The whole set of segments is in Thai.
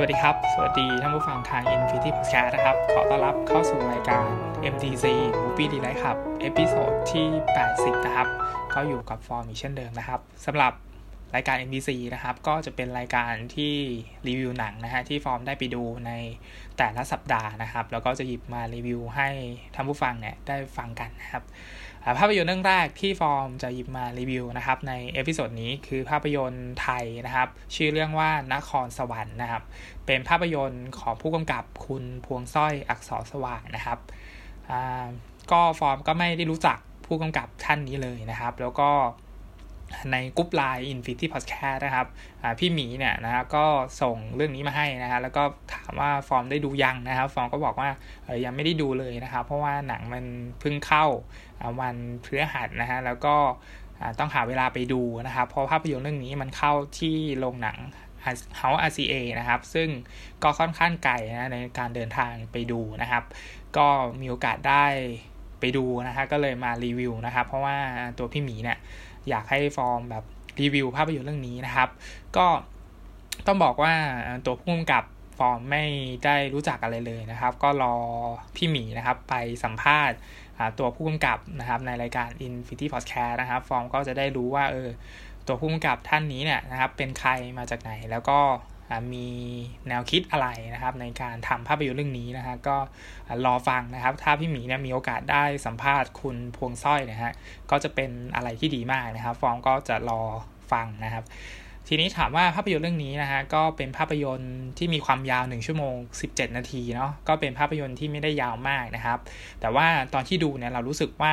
สวัสดีครับ สวัสดีท่านผู้ฟังทาง Infinity Podcast นะครับ ขอต้อนรับเข้าสู่รายการ MDC Movie Delay ครับ episode ที่ 80 นะครับ ก็อยู่กับฟอร์มอีกเช่นเดิมนะครับสำหรับ รายการ MDC นะครับ ก็จะเป็นรายการที่รีวิวหนังนะฮะที่ฟอร์มได้ไปดูในแต่ละสัปดาห์นะครับ แล้วก็จะหยิบมารีวิวให้ท่านผู้ฟังเนี่ยได้ฟังกันนะครับภาพยนตร์เรื่องแรกที่ฟอร์มจะหยิบมารีวิวนะครับในเอพิโซดนี้คือภาพยนตร์ไทยนะครับ ชื่อเรื่องว่านครสวรรค์นะครับ เป็นภาพยนตร์ของผู้กำกับคุณพวงสร้อยอักษรสว่างนะครับก็ฟอร์มก็ไม่ได้รู้จักผู้กำกับท่านนี้เลยนะครับ แล้วก็ ในกรุ๊ปไลน์ Infinity Podcast นะครับพี่หมีเนี่ยนะครับก็ส่งเรื่องนี้มาให้นะฮะแล้วก็ถามว่าฟอร์มได้ดูยังนะครับ ฟอร์มก็บอกว่ายังไม่ได้ดูเลยนะครับ เพราะว่าหนังมันเพิ่งเข้าวันพฤหัสนะฮะแล้วก็ต้องหาเวลาไปดูนะครับ เพราะภาพยนตร์เรื่องนี้มันเข้าที่โรงหนัง House RCA นะครับ ซึ่งก็ค่อนข้างไกลนะในการเดินทางไปดูนะครับ ก็มีโอกาสได้ไปดูนะฮะก็เลยมารีวิวนะครับ เพราะว่าตัวพี่หมีเนี่ย อยากให้ฟอร์มแบบรีวิวภาพยนตร์เรื่องนี้นะครับ ก็ต้องบอกว่าตัวผู้กำกับฟอร์มไม่ได้รู้จักอะไรเลยนะครับ ก็รอพี่หมีนะครับไปสัมภาษณ์ตัวผู้กำกับนะครับในรายการ Infinity Podcast นะครับ ฟอร์มก็จะได้รู้ว่าเออตัวผู้กำกับท่านนี้เนี่ยนะครับเป็นใครมาจากไหนแล้วก็ มีแนวคิดอะไรนะครับ ในการทำภาพยนตร์เรื่องนี้นะฮะก็รอฟังนะครับ ถ้าพี่หมีเนี่ยมีโอกาสได้สัมภาษณ์คุณพวงสร้อยนะฮะก็จะเป็นอะไรที่ดีมากนะครับ ฟอร์มก็จะรอฟังนะครับ ทีนี้ถามว่าภาพยนตร์เรื่องนี้นะฮะก็เป็นภาพยนตร์ที่มีความยาว 1 ชั่วโมง 17 นาทีเนาะก็เป็นภาพยนตร์ที่ไม่ได้ยาวมากนะครับ แต่ว่าตอนที่ดูเนี่ยเรารู้สึกว่า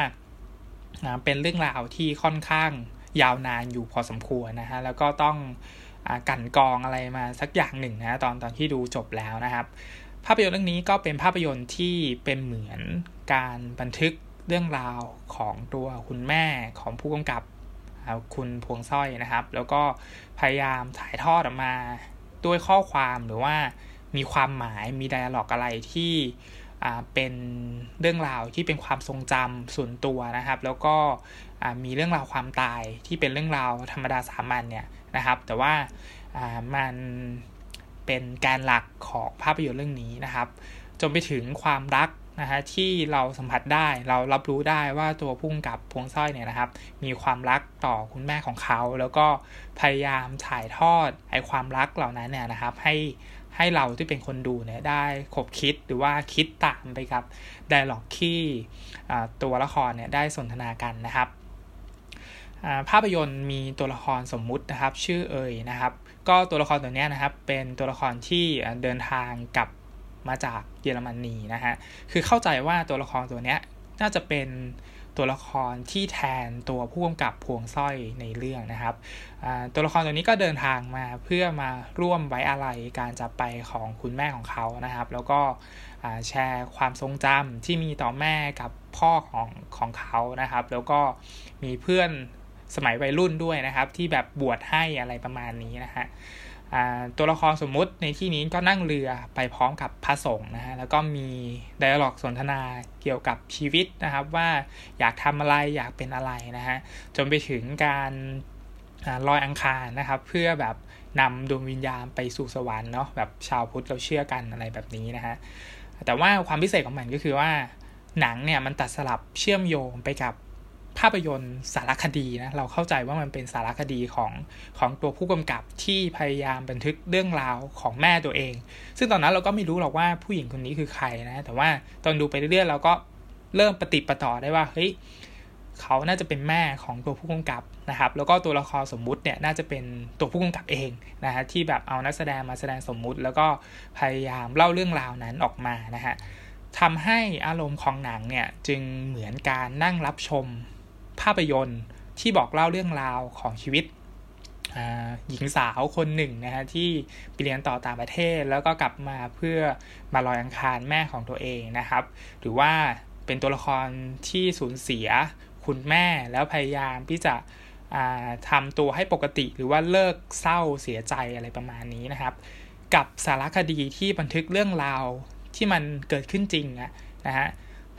เป็นเรื่องราวที่ค่อนข้างยาวนานอยู่พอสมควรนะฮะแล้วก็ต้อง กันกองอะไรมาสักอย่างหนึ่งนะตอนตอนที่ดูจบแล้วนะครับ ภาพยนตร์เรื่องนี้ก็เป็นภาพยนตร์ที่เป็นเหมือนการบันทึกเรื่องราวของตัวคุณแม่ของผู้กำกับคุณพวงสร้อยนะครับ แล้วก็พยายามถ่ายทอดออกมาด้วยข้อความหรือว่ามีความหมายมีไดอะล็อกอะไรที่เป็นเรื่องราวที่เป็นความทรงจำส่วนตัวนะครับ แล้วก็มีเรื่องราวความตายที่เป็นเรื่องราวธรรมดาสามัญเนี่ย นะครับ แต่ว่ามันเป็นแกนหลักของภาพยนตร์เรื่องนี้นะครับ จนไปถึงความรักนะฮะที่เราสัมผัสได้เรารับรู้ได้ว่าตัวพุ่งกับพวงสร้อยเนี่ยนะครับ มีความรักต่อคุณแม่ของเขา แล้วก็พยายามถ่ายทอดไอความรักเหล่านั้นเนี่ยนะครับ ให้ให้เราที่เป็นคนดูเนี่ยได้ขบคิดหรือว่าคิดตามไปกับ dialogue ที่ตัวละครเนี่ยได้สนทนากันนะครับ ภาพยนตร์มีตัวละครสมมุตินะครับ ชื่อเอยนะครับ ก็ตัวละครตัวนี้นะครับ เป็นตัวละครที่เดินทางกลับมาจากเยอรมนีนะฮะคือเข้าใจว่าตัวละครตัวนี้น่าจะเป็นตัวละครที่แทนตัวผู้กำกับพวงสร้อยในเรื่องนะครับตัวละครตัวนี้ก็เดินทางมาเพื่อมาร่วมไว้อะไรการจับไปของคุณแม่ของเขานะครับ แล้วก็แชร์ความทรงจำที่มีต่อแม่กับพ่อของของเขานะครับ แล้วก็มีเพื่อน สมัยวัยรุ่นด้วยนะครับ ที่แบบบวชให้อะไรประมาณนี้นะฮะตัวละครสมมุติในที่นี้ก็นั่งเรือไปพร้อมกับพระสงฆ์นะฮะแล้วก็มีไดอะล็อกสนทนาเกี่ยวกับชีวิตนะครับว่าอยากทำอะไรอยากเป็นอะไรนะฮะจนไปถึงการลอยอังคารนะครับ เพื่อแบบนำดวงวิญญาณไปสู่สวรรค์เนาะแบบชาวพุทธเราเชื่อกันอะไรแบบนี้นะฮะแต่ว่าความพิเศษของมันก็คือว่าหนังเนี่ยมันตัดสลับเชื่อมโยงไปกับ ภาพยนตร์สารคดีนะเราเข้าใจว่ามันเป็นสารคดีของของตัวผู้กำกับที่พยายามบันทึกเรื่องราวของแม่ตัวเอง ซึ่งตอนนั้นเราก็ไม่รู้หรอกว่าผู้หญิงคนนี้คือใครนะแต่ว่าตอนดูไปเรื่อยๆเราก็เริ่มปฏิปต่อได้ว่าเฮ้ยเขาน่าจะเป็นแม่ของตัวผู้กำกับนะครับ แล้วก็ตัวละครสมมุติเนี่ยน่าจะเป็นตัวผู้กำกับเองนะฮะที่แบบเอานักแสดงมาแสดงสมมุติ แล้วก็พยายามเล่าเรื่องราวนั้นออกมานะฮะทำให้อารมณ์ของหนังเนี่ยจึงเหมือนการนั่งรับชม ภาพยนตร์ที่บอกเล่าเรื่องราวของชีวิตหญิงสาวคนหนึ่งนะฮะที่ไปเรียนต่อต่างประเทศ แล้วก็กลับมาเพื่อมาลอยอังคารแม่ของตัวเองนะครับ หรือว่าเป็นตัวละครที่สูญเสียคุณแม่แล้วพยายามที่จะทำตัวให้ปกติหรือว่าเลิกเศร้าเสียใจอะไรประมาณนี้นะครับ กับสารคดีที่บันทึกเรื่องราวที่มันเกิดขึ้นจริงนะฮะ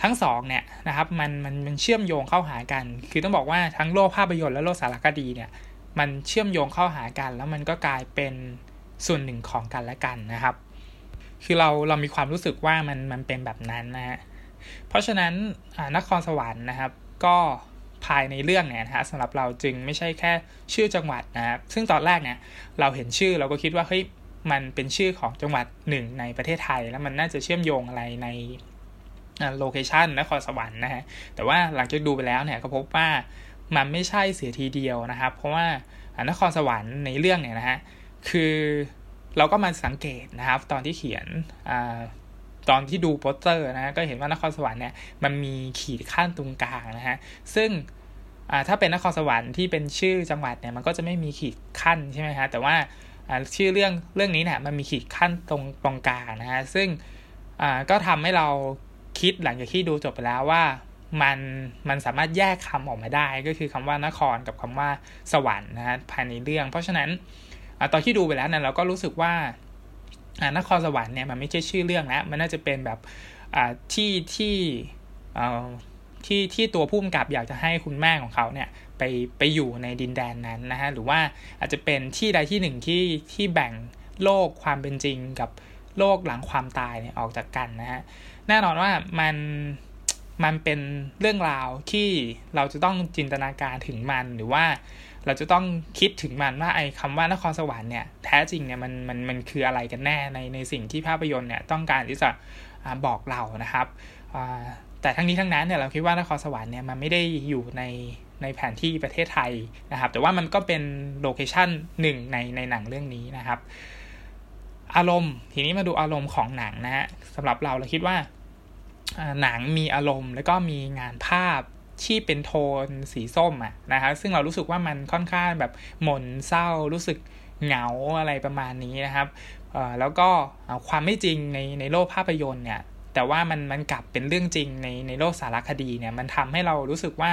ทั้งสองเนี่ยนะครับมันมันมันเชื่อมโยงเข้าหากัน คือต้องบอกว่าทั้งโลกภาพยนตร์และโลกสารคดีเนี่ยมันเชื่อมโยงเข้าหากัน แล้วมันก็กลายเป็นส่วนหนึ่งของกันและกันนะครับ คือเราเรามีความรู้สึกว่ามันมันเป็นแบบนั้นนะฮะเพราะฉะนั้นนครสวรรค์นะครับ ก็ภายในเรื่องเนี่ยนะฮะสำหรับเราจึงไม่ใช่แค่ชื่อจังหวัดนะครับซึ่งตอนแรกเนี่ยเราเห็นชื่อเราก็คิดว่าเฮ้ยมันเป็นชื่อของจังหวัดหนึ่งในประเทศไทย แล้วมันน่าจะเชื่อมโยงอะไรใน location นครสวรรค์นะฮะแต่ว่าหลังจากดูไปแล้วเนี่ยก็พบว่ามันไม่ใช่เสียทีเดียวนะครับ เพราะว่านครสวรรค์ในเรื่องเนี่ยนะฮะคือเราก็มาสังเกตนะครับ ตอนที่เขียนอตอนที่ดูโปสเตอร์นะก็เห็นว่านครสวรรค์เนี่ยมันมีขีดคั่นตรงกลางนะฮะซึ่งถ้าเป็นนครสวรรค์ที่เป็นชื่อจังหวัดเนี่ยมันก็จะไม่มีขีดคั่นใช่ไหมฮะแต่ว่าชื่อเรื่องเรื่องนี้เนี่ยมันมีขีดขั้นตรงตรงกลางนะฮะซึ่งก็ทำให้เรา คิดหลังจากที่ดูจบไปแล้วว่ามันมันสามารถแยกคำออกมาได้ก็คือคำว่านครกับคำว่าสวรรค์นะฮะภายในเรื่อง เพราะฉะนั้นอตอนที่ดูไปแล้วเนี่ยเราก็รู้สึกว่านครสวรรค์เนี่ยมันไม่ใช่ชื่อเรื่องแล้วมันน่าจะเป็นแบบที่ที่ที่ที่ตัวผู้กำกับอยากจะให้คุณแม่ของเขาเนี่ยไปไปอยู่ในดินแดนนั้นนะฮะหรือว่าอาจจะเป็นที่ใดที่หนึ่งที่ที่แบ่งโลกความเป็นจริงกับ โลกหลังความตายเนี่ยออกจากกันนะฮะแน่นอนว่ามันมันเป็นเรื่องราวที่เราจะต้องจินตนาการถึงมันหรือว่าเราจะต้องคิดถึงมันว่าไอ้คำว่านครสวรรค์เนี่ยแท้จริงเนี่ยมันมันมันคืออะไรกันแน่ในในสิ่งที่ภาพยนตร์เนี่ยต้องการที่จะบอกเรานะครับแต่ทั้งนี้ทั้งนั้นเนี่ยเราคิดว่านครสวรรค์เนี่ยมันไม่ได้อยู่ในในแผนที่ประเทศไทยนะครับ แต่ว่ามันก็เป็นโลเคชันหนึ่งในในหนังเรื่องนี้นะครับ อารมณ์ ทีนี้มาดูอารมณ์ของหนังนะฮะสำหรับเราเราคิดว่าหนังมีอารมณ์ แล้วก็มีงานภาพที่เป็นโทนสีส้มอะนะครับซึ่งเรารู้สึกว่ามันค่อนข้างแบบหม่นเศร้ารู้สึกเหงาอะไรประมาณนี้นะครับแล้วก็ความไม่จริงในในโลกภาพยนตร์เนี่ย แต่ว่ามันมันกลับเป็นเรื่องจริงในในโลกสารคดีเนี่ย มันทำให้เรารู้สึกว่า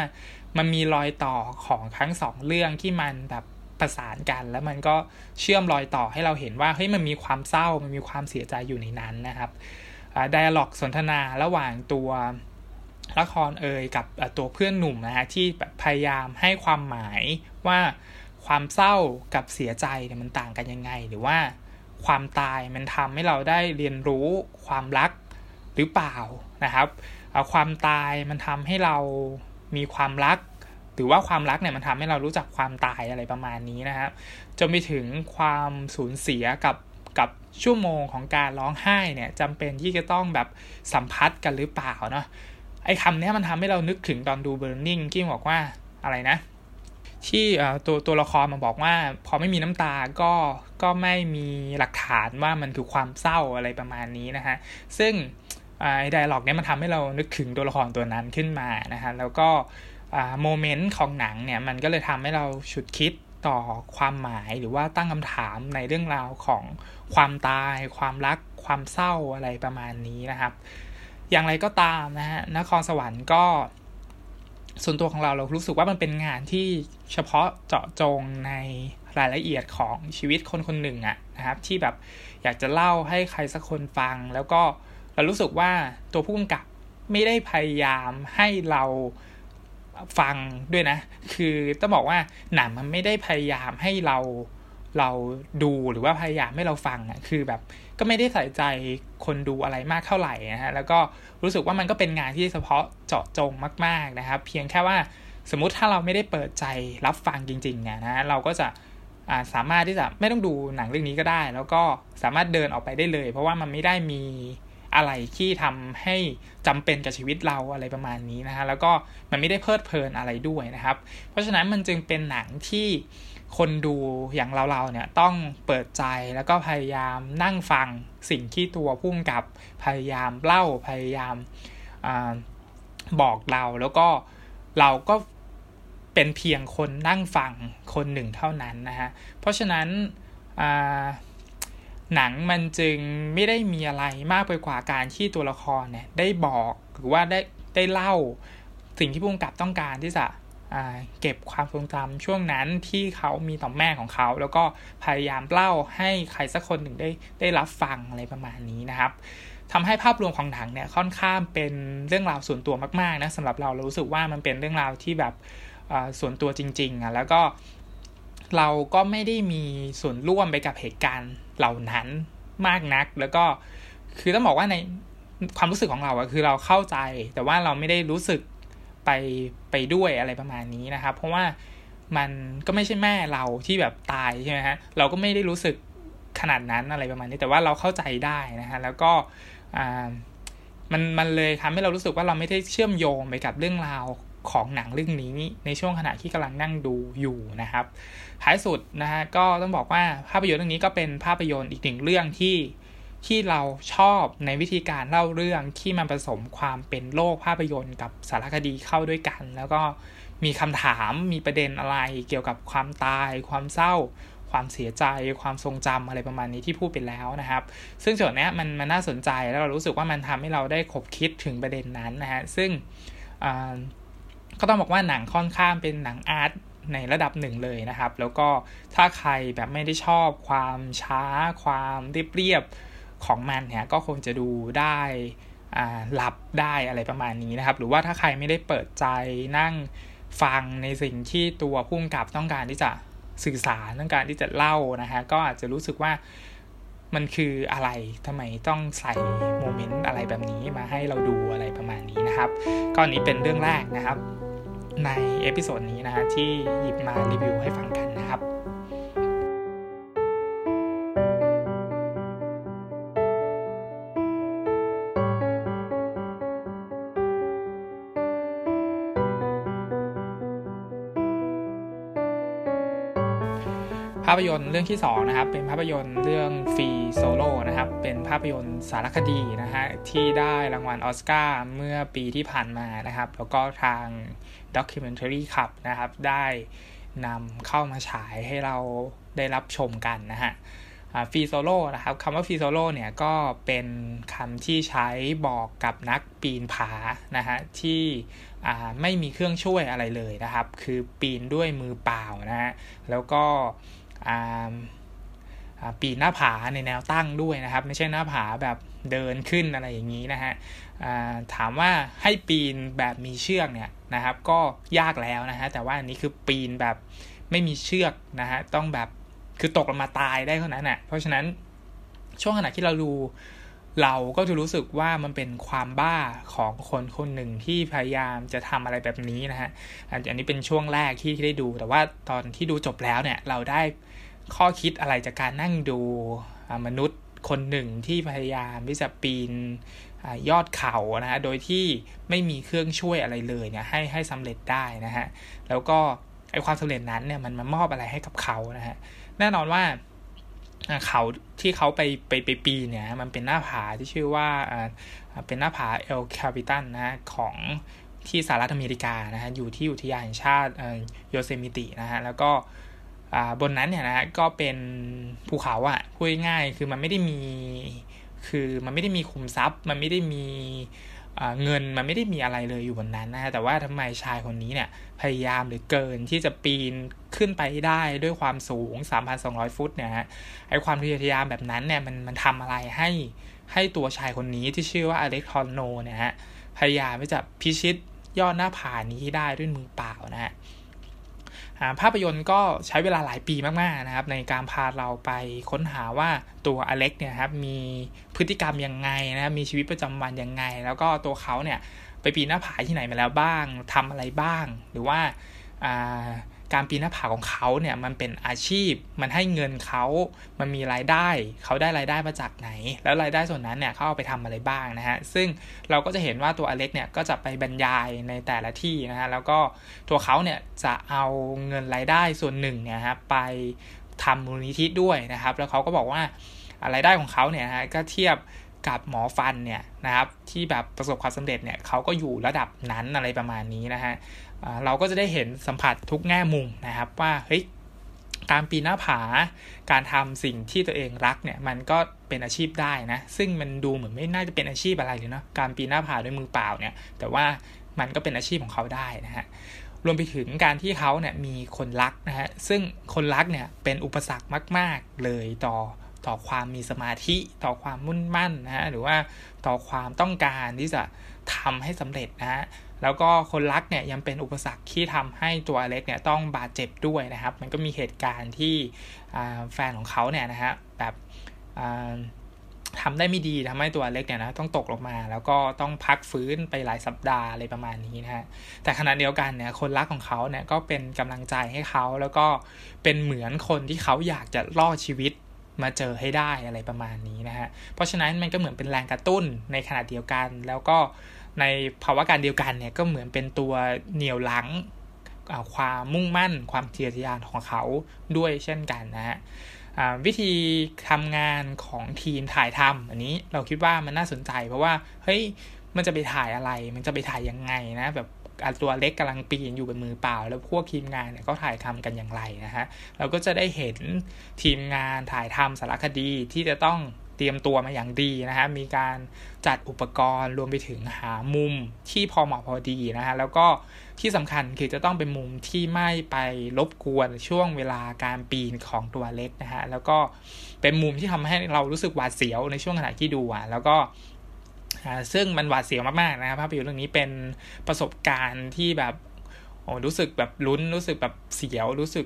มันมีรอยต่อของทั้งสองเรื่องที่มันแบบ ประสานกัน แล้วมันก็เชื่อมรอยต่อให้เราเห็นว่าเฮ้ยมันมีความเศร้ามันมีความเสียใจอยู่ในนั้นนะครับไดอะล็อกสนทนาระหว่างตัวละครเอ่ยกับตัวเพื่อนหนุ่มนะฮะที่พยายามให้ความหมายว่าความเศร้ากับเสียใจเนี่ยมันต่างกันยังไง หรือว่าความตายมันทำให้เราได้เรียนรู้ความรักหรือเปล่านะครับความตายมันทำให้เรามีความรัก หรือว่าความรักเนี่ยมันทำให้เรารู้จักความตายอะไรประมาณนี้นะครับจนไปถึงความสูญเสียกับกับชั่วโมงของการร้องไห้เนี่ยจำเป็นที่จะต้องแบบสัมพัทธ์กันหรือเปล่าเนาะไอ้คำนี้มันทำให้เรานึกถึงตอนดู Burning ที่บอกว่าอะไรนะ ที่ตัวตัวละครมาบอกว่า พอไม่มีน้ำตาก็ก็ไม่มีหลักฐานว่ามันคือความเศร้าอะไรประมาณนี้นะฮะซึ่งไอ้ไดอะล็อกเนี้ยมันทำให้เรานึกถึงตัวละครตัวนั้นขึ้นมานะฮะแล้วก็ โมเมนต์ของหนังเนี่ยมันก็เลยทำให้เราฉุดคิดต่อความหมายหรือว่าตั้งคำถามในเรื่องราวของความตาย ความรัก ความเศร้าอะไรประมาณนี้นะครับ อย่างไรก็ตามนะฮะนครสวรรค์ก็ ส่วนตัวของเราเรารู้สึกว่ามันเป็นงานที่เฉพาะเจาะจงในรายละเอียดของชีวิตคนคนหนึ่งอะนะครับ ที่แบบอยากจะเล่าให้ใครสักคนฟัง แล้วก็เรารู้สึกว่าตัวผู้กำกับไม่ได้พยายามให้เรา ฟังด้วยนะ คือต้องบอกว่าหนังมันไม่ได้พยายามให้เราเราดูหรือว่าพยายามให้เราฟังอะคือแบบก็ไม่ได้ใส่ใจคนดูอะไรมากเท่าไหร่นะฮะแล้วก็รู้สึกว่ามันก็เป็นงานที่เฉพาะเจาะจงมาก ๆนะครับ เพียงแค่ว่าสมมุติถ้าเราไม่ได้เปิดใจรับฟังจริงๆเนี่ยนะเราก็จะสามารถที่จะไม่ต้องดูหนังเรื่องนี้ก็ได้ แล้วก็สามารถเดินออกไปได้เลย เพราะว่ามันไม่ได้มี อะไรที่ทำให้จำเป็นกับชีวิตเราอะไรประมาณนี้นะฮะแล้วก็มันไม่ได้เพลิดเพลินอะไรด้วยนะครับ เพราะฉะนั้นมันจึงเป็นหนังที่คนดูอย่างเราๆเนี่ยต้องเปิดใจแล้วก็พยายามนั่งฟังสิ่งที่ตัวพุ่มกับพยายามเล่าพยายามอบอกเราแล้วก็เราก็เป็นเพียงคนนั่งฟังคนหนึ่งเท่านั้นนะฮะเพราะฉะนั้น หนังมันจึงไม่ได้มีอะไรมากไปกว่าการที่ตัวละครเนี่ยได้บอกหรือว่าได้ได้เล่า สิ่งที่ผู้กำกับต้องการที่จะเก็บความทรงจำช่วงนั้นที่เขามีต่อแม่ของเขา แล้วก็พยายามเล่าให้ใครสักคนหนึ่งได้ได้รับฟังอะไรประมาณนี้นะครับทำให้ภาพรวมของหนังเนี่ยค่อนข้างเป็นเรื่องราวส่วนตัวมากๆนะสำหรับเราเรารู้สึกว่ามันเป็นเรื่องราวที่แบบส่วนตัวจริงๆอะแล้วก็ เราก็ไม่ได้มีส่วนร่วมไปกับเหตุการณ์เหล่านั้นมากนัก แล้วก็คือต้องบอกว่าในความรู้สึกของเราอะคือเราเข้าใจ แต่ว่าเราไม่ได้รู้สึกไปไปด้วยอะไรประมาณนี้นะครับ เพราะว่ามันก็ไม่ใช่แม่เราที่แบบตายใช่ไหมฮะเราก็ไม่ได้รู้สึกขนาดนั้นอะไรประมาณนี้ แต่ว่าเราเข้าใจได้นะฮะแล้วก็อ่ามันมันเลยทำให้เรารู้สึกว่าเราไม่ได้เชื่อมโยงไปกับเรื่องราว ของหนังเรื่องนี้ในช่วงขณะที่กำลังนั่งดูอยู่นะครับท้ายสุดนะฮะก็ต้องบอกว่าภาพยนตร์เรื่องนี้ก็เป็นภาพยนตร์อีกหนึ่งเรื่องที่ที่เราชอบในวิธีการเล่าเรื่องที่มันผสมความเป็นโลกภาพยนตร์กับสารคดีเข้าด้วยกัน แล้วก็มีคำถามมีประเด็นอะไรเกี่ยวกับความตาย ความเศร้า ความเสียใจ ความทรงจำอะไรประมาณนี้ที่พูดไปแล้วนะครับ ซึ่งโจทย์นี้มันมันน่าสนใจแล้วเรารู้สึกว่ามันทำให้เราได้คบคิดถึงประเด็นนั้นนะฮะซึ่ง ก็ต้องบอกว่าหนังค่อนข้างเป็นหนังอาร์ตในระดับหนึ่งเลยนะครับ แล้วก็ถ้าใครแบบไม่ได้ชอบความช้า ความเรียบๆของมันเนี่ยก็คงจะดูได้หลับได้อะไรประมาณนี้นะครับ หรือว่าถ้าใครไม่ได้เปิดใจนั่งฟังในสิ่งที่ตัวผู้กำกับต้องการที่จะสื่อสารต้องการที่จะเล่านะฮะก็อาจจะรู้สึกว่ามันคืออะไรทำไมต้องใส่โมเมนต์อะไรแบบนี้มาให้เราดูอะไรประมาณ นี้นะครับก็นี้เป็นเรื่องแรกนะครับ ใน episode นี้นะฮะที่หยิบมารีวิวให้ฟังกันนะครับภาพยนตร์เรื่องที่2นะครับเป็นภาพยนตร์เรื่อง Free Solo นะครับเป็นภาพยนตร์สารคดีนะฮะที่ได้รางวัลออสการ์เมื่อปีที่ผ่านมานะครับ แล้วก็ทาง Documentary Club นะครับได้นำเข้ามาฉายให้เราได้รับชมกันนะฮะ Free Solo นะครับคำว่า free solo เนี่ยก็เป็นคำที่ใช้บอกกับนักปีนผานะฮะที่ไม่มีเครื่องช่วยอะไรเลยนะครับ คือปีนด้วยมือเปล่านะฮะแล้วก็ ปีนหน้าผาในแนวตั้งด้วยนะครับ ไม่ใช่หน้าผาแบบเดินขึ้นอะไรอย่างนี้นะฮะถามว่าให้ปีนแบบมีเชือกเนี่ยนะครับ ก็ยากแล้วนะฮะแต่ว่าอันนี้คือปีนแบบไม่มีเชือกนะฮะต้องแบบคือตกลงมาตายได้เท่านั้นนะ่ะเพราะฉะนั้นช่วงขณะที่เราดูเราก็จะรู้สึกว่ามันเป็นความบ้าของคนคนหนึ่งที่พยายามจะทำอะไรแบบนี้นะฮะอันนี้เป็นช่วงแรกที่ได้ดู แต่ว่าตอนที่ดูจบแล้วเนี่ยเราได้ ข้อคิดอะไรจากการนั่งดูมนุษย์คนหนึ่งที่พยายามที่จะปีนยอดเขานะฮะ โดยที่ไม่มีเครื่องช่วยอะไรเลยเนี่ยให้ให้สำเร็จได้นะฮะ แล้วก็ไอความสำเร็จนั้นเนี่ยมันมามอบอะไรให้กับเขานะฮะ แน่นอนว่าเขาที่เขาไปไปไปปีเนี่ยมันเป็นหน้าผาที่ชื่อว่าเป็นหน้าผาเอลคาปิตันนะของที่สหรัฐอเมริกานะฮะอยู่ที่อุทยานแห่งชาติโยเซมิตินะฮะแล้วก็ บนนั้นเนี่ยนะก็เป็นภูเขาอะพูดง่ายคือมันไม่ได้มี คือมันไม่ได้มีคุมทรัพย์ มันไม่ได้มีเงินมันไม่ได้มีอะไรเลยอยู่บนนั้นนะแต่ว่าทำไมชายคนนี้เนี่ยพยายามหรือเกินที่จะปีนขึ้นไปได้ด้วยความสูง 3,200 ฟุตเนี่ยฮะไอความทะยอทะยานแบบนั้นเนี่ยมันมันทำอะไรให้ให้ตัวชายคนนี้ที่ชื่อว่าอเล็กทอนโนเนี่ยฮะพยายามที่จะพิชิตยอดหน้าผานี้ได้ด้วยมือเปล่านะฮะ ภาพยนตร์ก็ใช้เวลาหลายปีมากๆนะครับ ในการพาเราไปค้นหาว่าตัวอเล็กเนี่ยครับมีพฤติกรรมยังไงนะมีชีวิตประจำวันยังไง แล้วก็ตัวเขาเนี่ยไปปีนหน้าผาที่ไหนมาแล้วบ้างทำอะไรบ้าง หรือว่า การปีนหน้าผาของเขาเนี่ยมันเป็นอาชีพ มันให้เงินเขา มันมีรายได้ เขาได้รายได้มาจากไหน แล้วรายได้ส่วนนั้นเนี่ยเขาเอาไปทำอะไรบ้างนะฮะ ซึ่งเราก็จะเห็นว่าตัวอเล็กเนี่ยก็จะไปบรรยายในแต่ละที่นะฮะ แล้วก็ตัวเขาเนี่ยจะเอาเงินรายได้ส่วนหนึ่งเนี่ยฮะไปทำมูลนิธิด้วยนะครับ แล้วเขาก็บอกว่ารายได้ของเขาเนี่ยฮะก็เทียบกับหมอฟันเนี่ยนะครับที่แบบประสบความสำเร็จเนี่ยเขาก็อยู่ระดับนั้นอะไรประมาณนี้นะฮะ เราก็จะได้เห็นสัมผัสทุกแง่มุมนะครับว่าเฮ้ยการปีนหน้าผา การทำสิ่งที่ตัวเองรักเนี่ยมันก็เป็นอาชีพได้นะ ซึ่งมันดูเหมือนไม่น่าจะเป็นอาชีพอะไรเลยเนาะการปีนหน้าผาด้วยมือเปล่าเนี่ยแต่ว่ามันก็เป็นอาชีพของเขาได้นะฮะรวมไปถึงการที่เขาเนี่ยมีคนรักนะฮะซึ่งคนรักเนี่ยเป็นอุปสรรคมาก ๆ เลยต่อต่อความมีสมาธิต่อความมุ่นมั่นนะฮะหรือว่าต่อความต้องการที่จะทำให้สำเร็จนะฮะ แล้วก็คนรักเนี่ยยังเป็นอุปสรรคที่ทำให้ตัวอเล็กเนี่ยต้องบาดเจ็บด้วยนะครับ มันก็มีเหตุการณ์ที่แฟนของเขาเนี่ยนะฮะแบบทำได้ไม่ดีทำให้ตัวเล็กเนี่ยนะต้องตกลงมา แล้วก็ต้องพักฟื้นไปหลายสัปดาห์อะไรประมาณนี้นะฮะแต่ขณะเดียวกันเนี่ยคนรักของเขาเนี่ยก็เป็นกำลังใจให้เขาแล้วก็เป็นเหมือนคนที่เขาอยากจะรอดชีวิตมาเจอให้ได้อะไรประมาณนี้นะฮะเพราะฉะนั้นมันก็เหมือนเป็นแรงกระตุ้นในขณะเดียวกัน แล้วก็ ในภาวะการเดียวกันเนี่ยก็เหมือนเป็นตัวเหนี่ยวหลังความมุ่งมั่น ความเทียทยานของเขาด้วยเช่นกันนะฮะวิธีทำงานของทีมถ่ายทำอันนี้เราคิดว่ามันน่าสนใจ เพราะว่าเฮ้ยมันจะไปถ่ายอะไร มันจะไปถ่ายยังไงนะแบบตัวเล็กกำลังปีนอยู่กับมือเปล่า แล้วพวกทีมงานเนี่ยก็ถ่ายทำกันอย่างไรนะฮะเราก็จะได้เห็นทีมงานถ่ายทำสารคดีที่จะต้อง เตรียมตัวมาอย่างดีนะฮะมีการจัดอุปกรณ์รวมไปถึงหามุมที่พอเหมาะพอดีนะฮะแล้วก็ที่สำคัญคือจะต้องเป็นมุมที่ไม่ไปรบกวนช่วงเวลาการปีนของตัวเล็กนะฮะแล้วก็เป็นมุมที่ทำให้เรารู้สึกหวาดเสียวในช่วงขณะที่ดูอะแล้วก็ซึ่งมันหวาดเสียวมากๆนะครับภาพยนตร์เรื่องนี้เป็นประสบการณ์ที่แบบโอ้รู้สึกแบบลุ้นรู้สึกแบบเสียวรู้สึก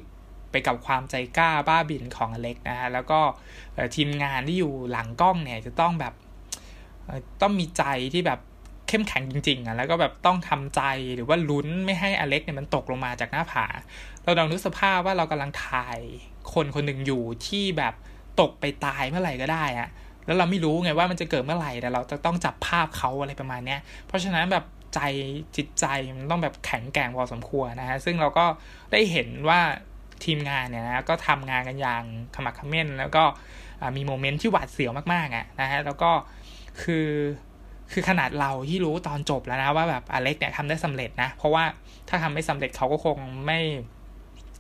ไปกับความใจกล้าบ้าบินของอเล็กนะฮะแล้วก็ทีมงานที่อยู่หลังกล้องเนี่ยจะต้องแบบต้องมีใจที่แบบเข้มแข็งจริงๆอะแล้วก็แบบต้องทำใจหรือว่าลุ้นไม่ให้อเล็กเนี่ยมันตกลงมาจากหน้าผา เราลองนึกสภาพว่าเรากำลังถ่ายคนคนหนึ่งอยู่ที่แบบตกไปตายเมื่อไหร่ก็ได้อะแล้วเราไม่รู้ไงว่ามันจะเกิดเมื่อไหร่แต่เราจะต้องจับภาพเขาอะไรประมาณเนี้ยเพราะฉะนั้นแบบใจจิตใจมันต้องแบบแข็งแกร่งพอสมควรนะฮะซึ่งเราก็ได้เห็นว่า ทีมงานเนี่ยนะก็ทำงานกันอย่างขมักขม้น แล้วก็มี moment ที่หวาดเสียวมากๆอะนะฮะแล้วก็คือคือขนาดเราที่รู้ตอนจบแล้วนะว่าแบบ Alex เนี่ยทำได้สำเร็จนะ เพราะว่าถ้าทำไม่สำเร็จเขาก็คงไม่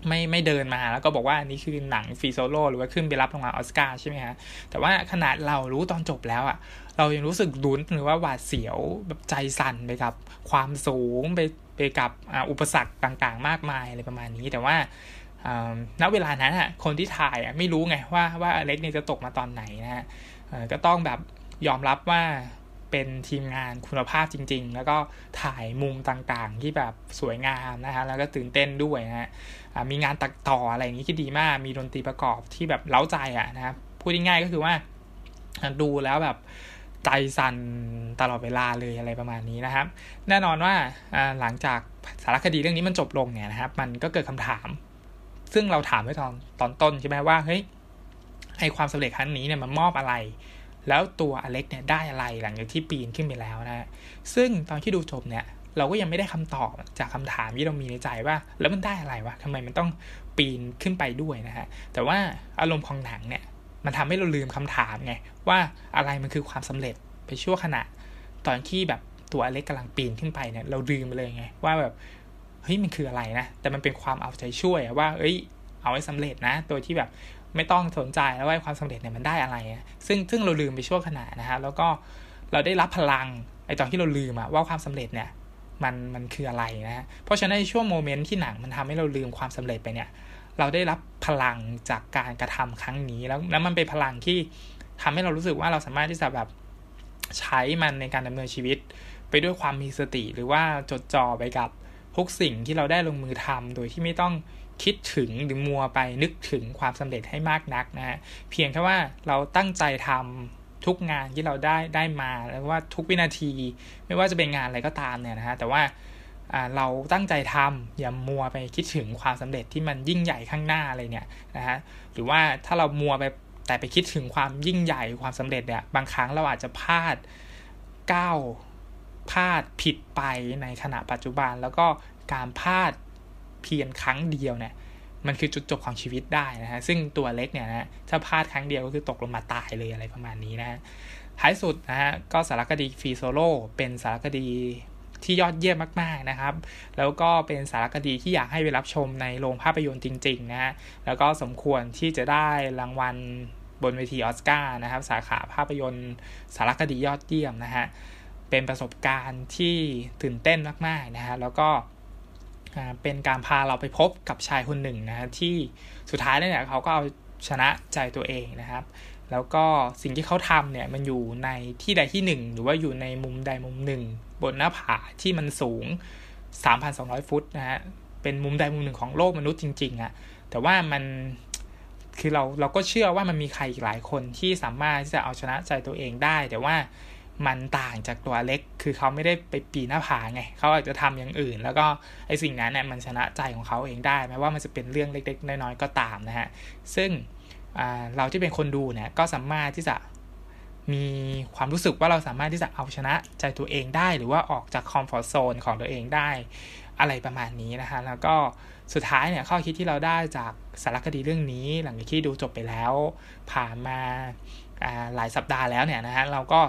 ไม่ไม่เดินมาแล้วก็บอกว่านี่คือหนัง Free Solo หรือว่าขึ้นไปรับรางวัลออสการ์ใช่ไหมฮะแต่ว่าขนาดเรารู้ตอนจบแล้วอะ่ะเรายังรู้สึกลุ้นหรือว่าหวาดเสียวแบบใจสั่นไปกับความสูงไปไปกับอุปสรรคต่างๆ มากมายอะไรประมาณนี้ แต่ว่า ณเวลานั้นอะคนที่ถ่ายอะไม่รู้ไงว่าว่าอเล็กเนี่ยจะตกมาตอนไหนนะฮะก็ต้องแบบยอมรับว่าเป็นทีมงานคุณภาพจริง ๆ แล้วก็ถ่ายมุมต่างๆ ที่แบบสวยงามนะฮะ แล้วก็ตื่นเต้นด้วยนะฮะ มีงานตัดต่ออะไรอย่างนี้ที่ดีมาก มีดนตรีประกอบที่แบบเล้าใจอะนะครับ พูดง่ายๆก็คือว่าดูแล้วแบบใจสั่นตลอดเวลาเลยอะไรประมาณนี้นะครับ แน่นอนว่าหลังจากสารคดีเรื่องนี้มันจบลงเนี่ยนะครับ มันก็เกิดคำถาม ซึ่งเราถามไว้ตอนตอนต้นใช่ไหมว่าเฮ้ยไอความสำเร็จครั้งนี้เนี่ยมันมอบอะไร แล้วตัวอเล็กเนี่ยได้อะไรหลังจากที่ปีนขึ้นไปแล้วนะซึ่งตอนที่ดูจบเนี่ยเราก็ยังไม่ได้คำตอบจากคำถามที่เรามีในใจว่า แล้วมันได้อะไรวะทำไมมันต้องปีนขึ้นไปด้วยนะฮะแต่ว่าอารมณ์ของหนังเนี่ยมันทำให้เราลืมคำถามไงว่าอะไรมันคือความสำเร็จไปชั่วขณะ ตอนที่แบบตัวอเล็กกำลังปีนขึ้นไปเนี่ยเราลืมไปเลยไงว่าแบบ เฮ้ยมันคืออะไรนะ แต่มันเป็นความเอาใจช่วยว่า เอ้ย เอาให้สำเร็จนะ โดยที่แบบไม่ต้องสนใจแล้วว่าความสำเร็จเนี่ยมันได้อะไร ซึ่งซึ่งเราลืมไปช่วงขณะนะฮะ แล้วก็เราได้รับพลังไอตอนที่เราลืมอะว่าความสำเร็จเนี่ยมันมันคืออะไรนะฮะ เพราะฉะนั้นในช่วงโมเมนต์ที่หนังมันทำให้เราลืมความสำเร็จไปเนี่ย เราได้รับพลังจากการกระทำครั้งนี้แล้วแล้วมันเป็นพลังที่ทำให้เรารู้สึกว่าเราสามารถที่จะแบบใช้มันในการดำเนินชีวิต ไปด้วยความมีสติหรือว่าจดจ่อไปกับ ทุกสิ่งที่เราได้ลงมือทำโดยที่ไม่ต้องคิดถึงหรือมัวไปนึกถึงความสำเร็จให้มากนักนะฮะเพียงแค่ว่าเราตั้งใจทำทุกงานที่เราได้ได้มาแล้วว่าทุกวินาที ไม่ว่าจะเป็นงานอะไรก็ตามเนี่ยนะฮะแต่ว่าเราตั้งใจทำอย่ามัวไปคิดถึงความสำเร็จที่มันยิ่งใหญ่ข้างหน้าอะไรเนี่ยนะฮะหรือว่าถ้าเรามัวไปแต่ไปคิดถึงความยิ่งใหญ่ความสำเร็จเนี่ยบางครั้งเราอาจจะพลาดก้าว พลาดผิดไปในขณะปัจจุบัน แล้วก็การพลาดเพียงครั้งเดียวเนี่ยมันคือจุดจบของชีวิตได้นะฮะซึ่งตัวเล็กเนี่ยนะถ้าพลาดครั้งเดียวก็คือตกลงมาตายเลยอะไรประมาณนี้นะฮะท้ายสุดนะฮะก็สารคดีฟรีโซโล่เป็นสารคดีที่ยอดเยี่ยมมากๆนะครับ แล้วก็เป็นสารคดีที่อยากให้ไปรับชมในโรงภาพยนตร์จริงๆนะฮะแล้วก็สมควรที่จะได้รางวัลบนเวทีออสการ์นะครับ สาขาภาพยนตร์สารคดียอดเยี่ยมนะฮะ เป็นประสบการณ์ที่ตื่นเต้นมากๆนะฮะแล้วก็เป็นการพาเราไปพบกับชายคนหนึ่งนะที่สุดท้ายเนี่ยเขาก็เอาชนะใจตัวเองนะครับ แล้วก็สิ่งที่เขาทำเนี่ยมันอยู่ในที่ใดที่หนึ่งหรือว่าอยู่ในมุมใดมุมหนึ่ง บนหน้าผาที่มันสูง 3,200 ฟุตนะฮะเป็นมุมใดมุมหนึ่งของโลกมนุษย์จริงๆอะแต่ว่ามันคือเราเราก็เชื่อว่ามันมีใครอีกหลายคนที่สามารถที่จะเอาชนะใจตัวเองได้ แต่ว่า มันต่างจากตัวเล็ก คือเขาไม่ได้ไปปีนหน้าผาไง เขาอาจจะทำอย่างอื่น แล้วก็ไอสิ่งนั้นเนี่ยมันชนะใจของเขาเองได้แม้ว่ามันจะเป็นเรื่องเล็ก ๆ น้อยๆก็ตามนะฮะ ซึ่งเราที่เป็นคนดูเนี่ยก็สามารถที่จะมีความรู้สึกว่าเราสามารถที่จะเอาชนะใจตัวเองได้ หรือว่าออกจากคอมฟอร์ทโซนของตัวเองได้อะไรประมาณนี้นะคะ แล้วก็สุดท้ายเนี่ยข้อคิดที่เราได้จากสารคดีเรื่องนี้ หลังจากที่ดูจบไปแล้ว ผ่านมาหลายสัปดาห์แล้วเนี่ยนะฮะเราก็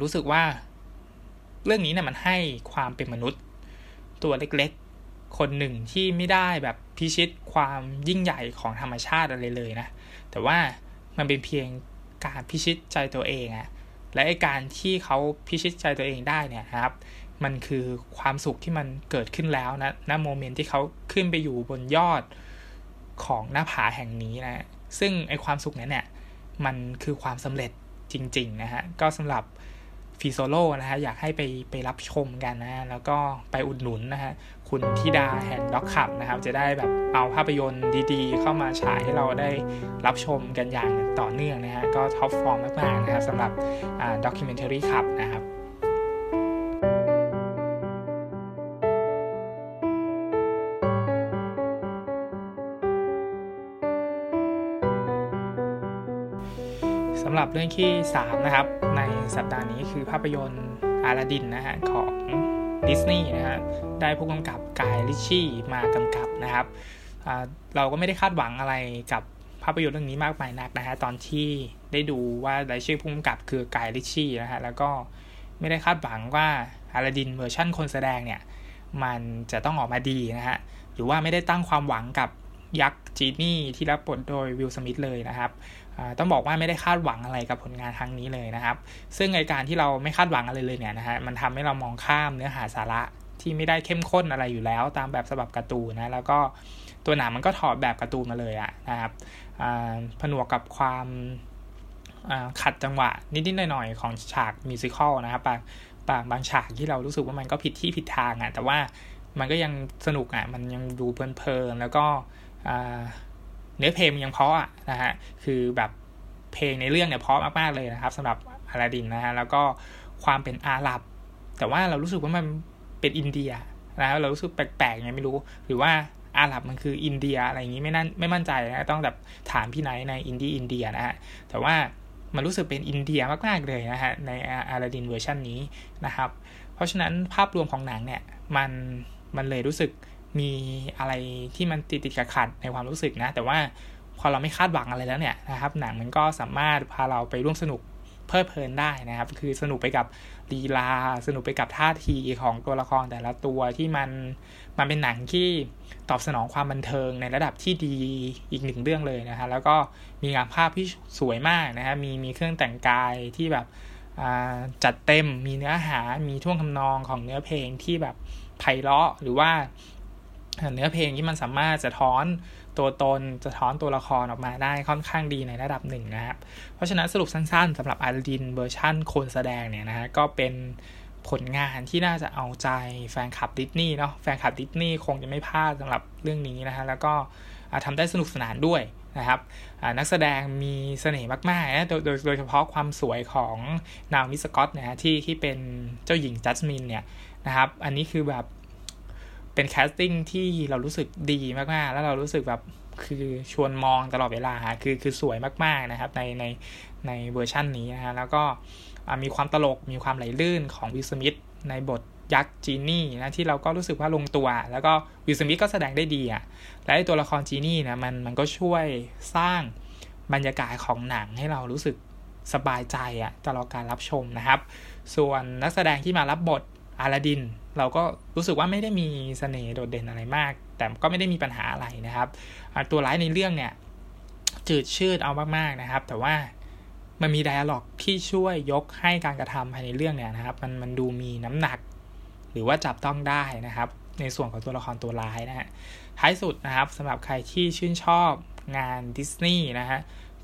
รู้สึกว่า เรื่องนี้เนี่ยมันให้ความเป็นมนุษย์ ตัวเล็กๆ คนหนึ่งที่ไม่ได้แบบพิชิตความยิ่งใหญ่ของธรรมชาติอะไรเลยนะ แต่ว่ามันเป็นเพียงการพิชิตใจตัวเองอะและไอการที่เขาพิชิตใจตัวเองได้เนี่ยครับ มันคือความสุขที่มันเกิดขึ้นแล้วนะณ moment ที่เขาขึ้นไปอยู่บนยอดของหน้าผาแห่งนี้นะ ซึ่งไอความสุขนั้นเนี่ย มันคือความสำเร็จจริง ๆ นะฮะ ก็สำหรับ Free Solo นะฮะอยากให้ไปไปรับชมกันนะ แล้วก็ไปอุดหนุนนะฮะคุณทิดาแห่ง Doc Club นะครับ จะได้แบบเอาภาพยนตร์ดีๆ เข้ามาฉายให้เราได้รับชมกันอย่างต่อเนื่องนะฮะก็ top form มากๆนะครับสำหรับ Documentary Club นะครับ สำหรับเรื่องที่ 3 นะครับ ในสัปดาห์นี้คือภาพยนตร์อาลาดินนะฮะของดิสนีย์นะฮะได้ผู้กำกับ Guy Ritchie มากำกับนะครับ เราก็ไม่ได้คาดหวังอะไรกับภาพยนตร์เรื่องนี้มากมายนักนะฮะตอนที่ได้ดูว่ารายชื่อผู้กำกับคือ Guy Ritchie นะฮะแล้วก็ไม่ได้คาดหวังว่าอาลาดินเวอร์ชั่นคนแสดงเนี่ยมันจะต้องออกมาดีนะฮะหรือว่าไม่ได้ตั้งความหวังกับยักษ์จีนี่ที่รับบทโดย Will Smith เลยนะครับ ต้องบอกว่าไม่ได้คาดหวังอะไรกับผลงานครั้งนี้เลยนะครับ ซึ่งในการที่เราไม่คาดหวังอะไรเลยเนี่ยนะฮะมันทำให้เรามองข้ามเนื้อหาสาระที่ไม่ได้เข้มข้นอะไรอยู่แล้ว ตามแบบฉบับการ์ตูนนะแล้วก็ตัวหนังมันก็ถอดแบบการ์ตูนมาเลยอะนะครับผนวกกับความขัดจังหวะนิดๆหน่อยๆของฉากมิวสิควลนะครับบางบางบางฉากที่เรารู้สึกว่ามันก็ผิดที่ผิดทางอะแต่ว่ามันก็ยังสนุกอะมันยังดูเพลินๆแล้วก็ เนื้อเพลงยังเพราะอะนะฮะคือแบบเพลงในเรื่องเนี่ยเพราะมากๆเลยนะครับสำหรับอาลาดินนะฮะแล้วก็ความเป็นอาหรับ แต่ว่าเรารู้สึกว่ามันเป็นอินเดียนะเรารู้สึกแปลกๆไงไม่รู้ หรือว่าอาหรับมันคืออินเดียอะไรอย่างนี้ไม่นั่นไม่มั่นใจนะต้องแบบถามพี่ไนในอินดี้อินเดียนะฮะแต่ว่ามันรู้สึกเป็นอินเดียมากๆเลยนะฮะในอาลาดินเวอร์ชันนี้นะครับ เพราะฉะนั้นภาพรวมของหนังเนี่ยมันมันเลยรู้สึก มีอะไรที่มันติดติดขัดในความรู้สึกนะ แต่ว่าพอเราไม่คาดหวังอะไรแล้วเนี่ยนะครับ หนังมันก็สามารถพาเราไปร่วมสนุกเพลิดเพลินได้นะครับ คือสนุกไปกับลีลา สนุกไปกับท่าทีของตัวละครแต่ละตัวที่มันมันเป็นหนังที่ตอบสนองความบันเทิงในระดับที่ดีอีกหนึ่งเรื่องเลยนะฮะแล้วก็มีงานภาพที่สวยมากนะฮะมีมีเครื่องแต่งกายที่แบบจัดเต็มมีเนื้อหามีท่วงทำนองของเนื้อเพลงที่แบบไพเราะหรือว่า เนื้อเพลงที่มันสามารถสะท้อนตัวตนสะท้อนตัวละครออกมาได้ค่อนข้างดีในระดับหนึ่งนะครับ เพราะฉะนั้นสรุปสั้นๆสำหรับอาลาดินเวอร์ชั่นคนแสดงเนี่ยนะฮะก็เป็นผลงานที่น่าจะเอาใจแฟนคลับดิสนีย์เนาะแฟนคลับดิสนีย์คงจะไม่พลาดสำหรับเรื่องนี้นะฮะแล้วก็ทำได้สนุกสนานด้วยนะครับนักแสดงมีเสน่ห์มากๆนะโดยโดยโดยเฉพาะความสวยของนาวมิสกอตนะฮะที่ที่เป็นเจ้าหญิงจัสมินเนี่ยนะครับอันนี้คือแบบ เป็น casting ที่เรารู้สึกดีมากๆ แล้วเรารู้สึกแบบคือชวนมองตลอดเวลาคือคือสวยมากๆนะครับ ในในในเวอร์ชั่นนี้นะฮะแล้วก็มีความตลกมีความไหลลื่นของวิลสมิธในบทยักษ์จีนี่นะที่เราก็รู้สึกว่าลงตัว แล้วก็วิลสมิธก็แสดงได้ดีอะ่ะและตัวละครจีนี่นะมันมันก็ช่วยสร้างบรรยากาศของหนังให้เรารู้สึกสบายใจอะ่ะตลอดการรับชมนะครับ ส่วนนักแสดงที่มารับบท อาลาดิน เราก็รู้สึกว่าไม่ได้มีสเสน่ห์โดดเด่นอะไรมาก แต่ก็ไม่ได้มีปัญหาอะไรนะครับ ตัวร้ายในเรื่องเนี่ยจืดชืดเอามากๆนะครับ แต่ว่ามันมีไดอะล็อกที่ช่วยยกให้การกระทำภายในเรื่องเนี่ยนะครับ มันมันดูมีน้ำหนัก หรือว่าจับต้องได้นะครับ ในส่วนของตัวละครตัวร้ายนะฮะท้ายสุดนะครับสำหรับใครที่ชื่นชอบงานดิสนีย์นะฮะ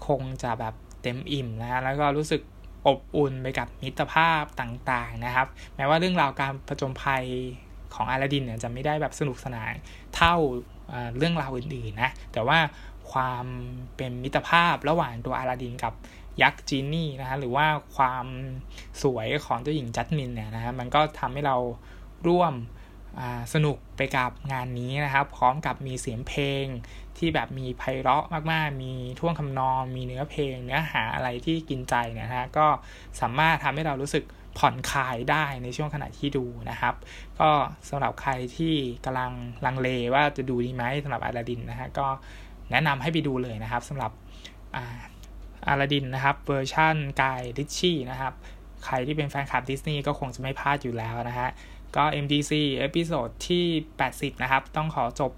คงจะแบบเต็มอิ่มนะฮะแล้วก็รู้สึก อบอุ่นไปกับมิตรภาพต่างๆนะครับ แม้ว่าเรื่องราวการผจญภัยของอาลาดินเนี่ยจะไม่ได้แบบสนุกสนานเท่าเรื่องราวอื่นๆนะแต่ว่าความเป็นมิตรภาพระหว่างตัวอาลาดินกับยักษ์จีนี่นะฮะหรือว่าความสวยของเจ้าหญิงจัสมินเนี่ยนะฮะมันก็ทำให้เราร่วม สนุกไปกับงานนี้นะครับ พร้อมกับมีเสียงเพลงที่แบบมีไพเราะมากๆ มีท่วงคำนอง มีเนื้อเพลง เนื้อหาอะไรที่กินใจนี่ยฮะ ก็สามารถทำให้เรารู้สึกผ่อนคลายได้ในช่วงขณะที่ดูนะครับ ก็สำหรับใครที่กำลังลังเลว่าจะดูดีไหมสำหรับอาลาดินนะฮะ ก็แนะนำให้ไปดูเลยนะครับสำหรับอาลาดินนะครับ เวอร์ชั่นกายริชชี่นะครับ ใครที่เป็นแฟนคลับดิสนีย์ก็คงจะไม่พลาดอยู่แล้วนะฮะ ก็ MDC episode ที่ 80 นะครับ ต้องขอจบ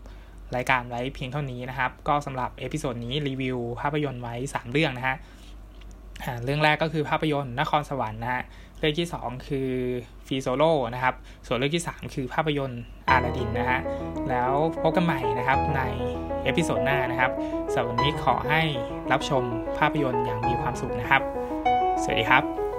รายการไว้เพียงเท่านี้นะครับ ก็สำหรับ episode นี้รีวิวภาพยนตร์ไว้ 3 เรื่องนะฮะเรื่องแรกก็คือภาพยนตร์นครสวรรค์นะฮะ เรื่องที่ 2 คือ Free Solo นะครับ ส่วนเรื่องที่ 3 คือภาพยนตร์อาลาดินนะฮะ แล้วพบกันใหม่นะครับใน episode หน้านะครับสำหรับวันนี้ขอให้รับชมภาพยนตร์อย่างมีความสุขนะครับ สวัสดีครับ